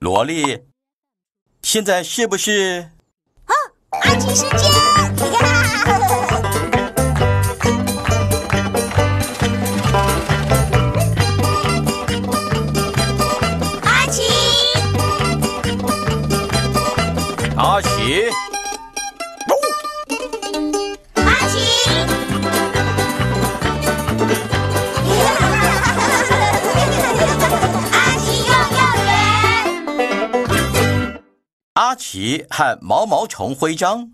萝莉，现在是不是？哦，阿奇时间！阿奇，阿奇，阿奇和毛毛虫徽章。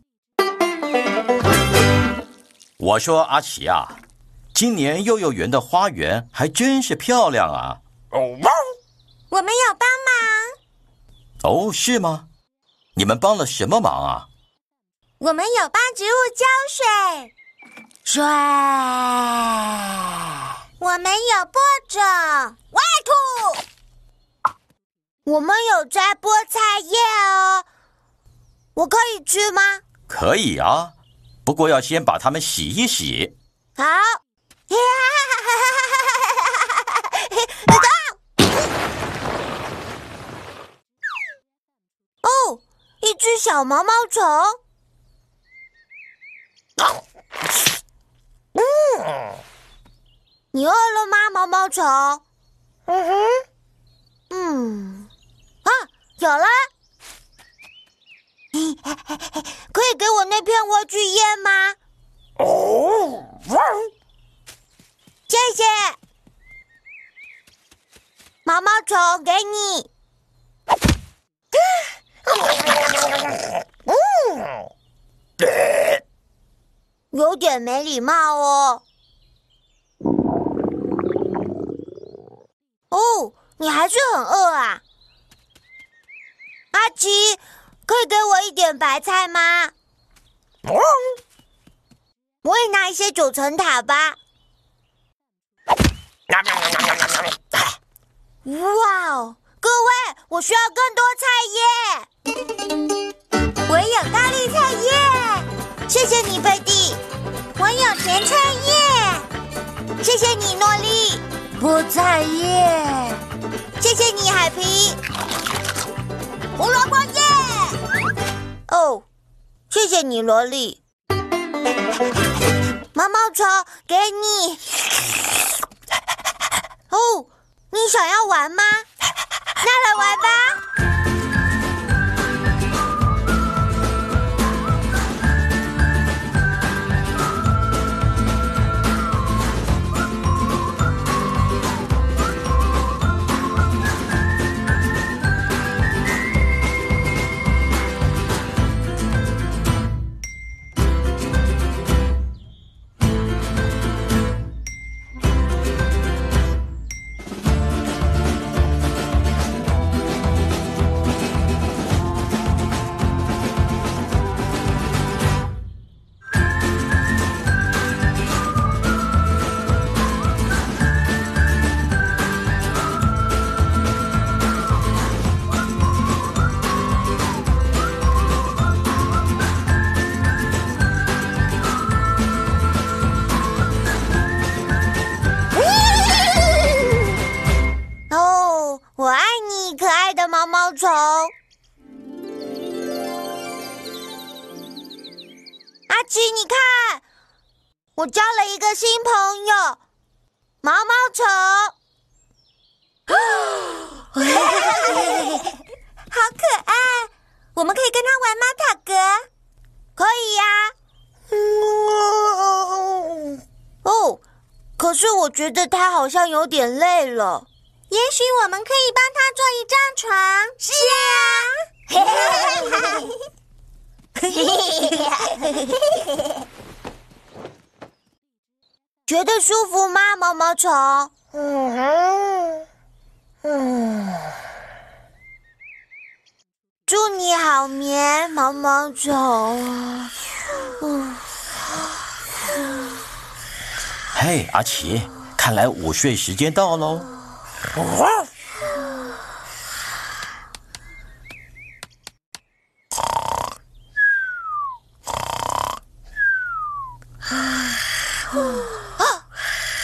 我说阿奇啊，今年幼幼园的花园还真是漂亮啊！哦我们有帮忙，哦，是吗？你们帮了什么忙啊？我们有帮植物浇水，水。我们有播种，挖土。我们有摘菠菜叶哦，我可以吃吗？可以啊，不过要先把它们洗一洗。好。哦，一只小毛毛虫。嗯，你饿了吗，毛毛虫？嗯哼。嗯，啊，有了。可以给我那片莴苣叶吗？哦，谢谢，毛毛虫，给你。有点没礼貌哦。哦，你还是很饿啊，阿奇，可以给我一点白菜吗？我也拿一些九层塔吧。哇哦，各位，我需要更多菜叶。我有高丽菜叶，谢谢你，贝蒂。我有甜菜叶，谢谢你，诺丽。菠菜叶，谢谢你，海皮。胡萝卜耶，哦，谢谢你，萝莉。毛毛虫，给你。哦，你想要玩吗？那来玩吧。毛毛虫。阿奇，你看，我交了一个新朋友，毛毛虫。好可爱，我们可以跟他玩吗，塔格？可以呀、哦，可是我觉得他好像有点累了。也许我们可以帮他做一张床。是啊。觉得舒服吗，毛毛虫？嗯哼嗯。祝你好眠，毛毛虫。嘿，阿奇，看来午睡时间到喽。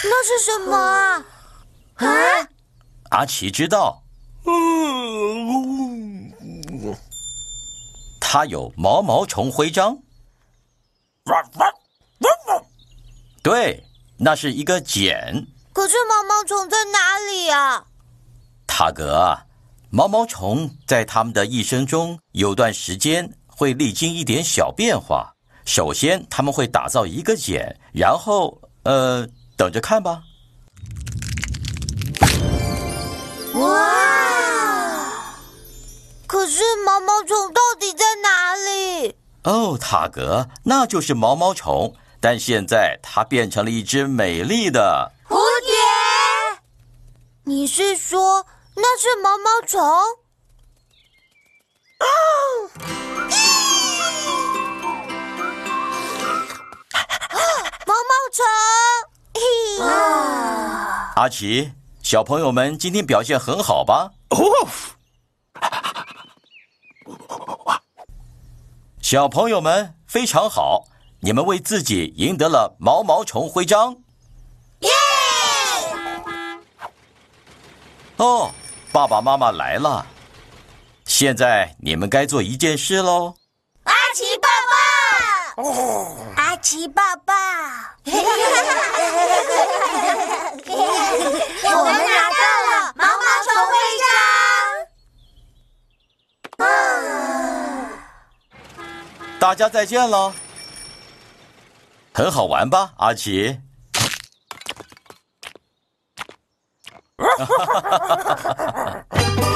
那是什么啊？啊？阿奇知道。它有毛毛虫徽章。对，那是一个茧。可是毛毛虫在哪里啊？塔格，毛毛虫在它们的一生中有段时间会历经一点小变化。首先，他们会打造一个茧，然后，呃，等着看吧。哇！可是毛毛虫到底在哪里？哦，塔格，那就是毛毛虫，但现在它变成了一只美丽的。你是说那是毛毛虫？啊毛毛虫！阿奇，小朋友们今天表现很好吧？哦小朋友们非常好，你们为自己赢得了毛毛虫徽章。哦，爸爸妈妈来了，现在你们该做一件事喽。阿奇爸爸，阿奇爸爸，我们拿到了毛毛虫徽章。大家再见了，很好玩吧，阿奇？哈哈哈哈哈哈哈哈哈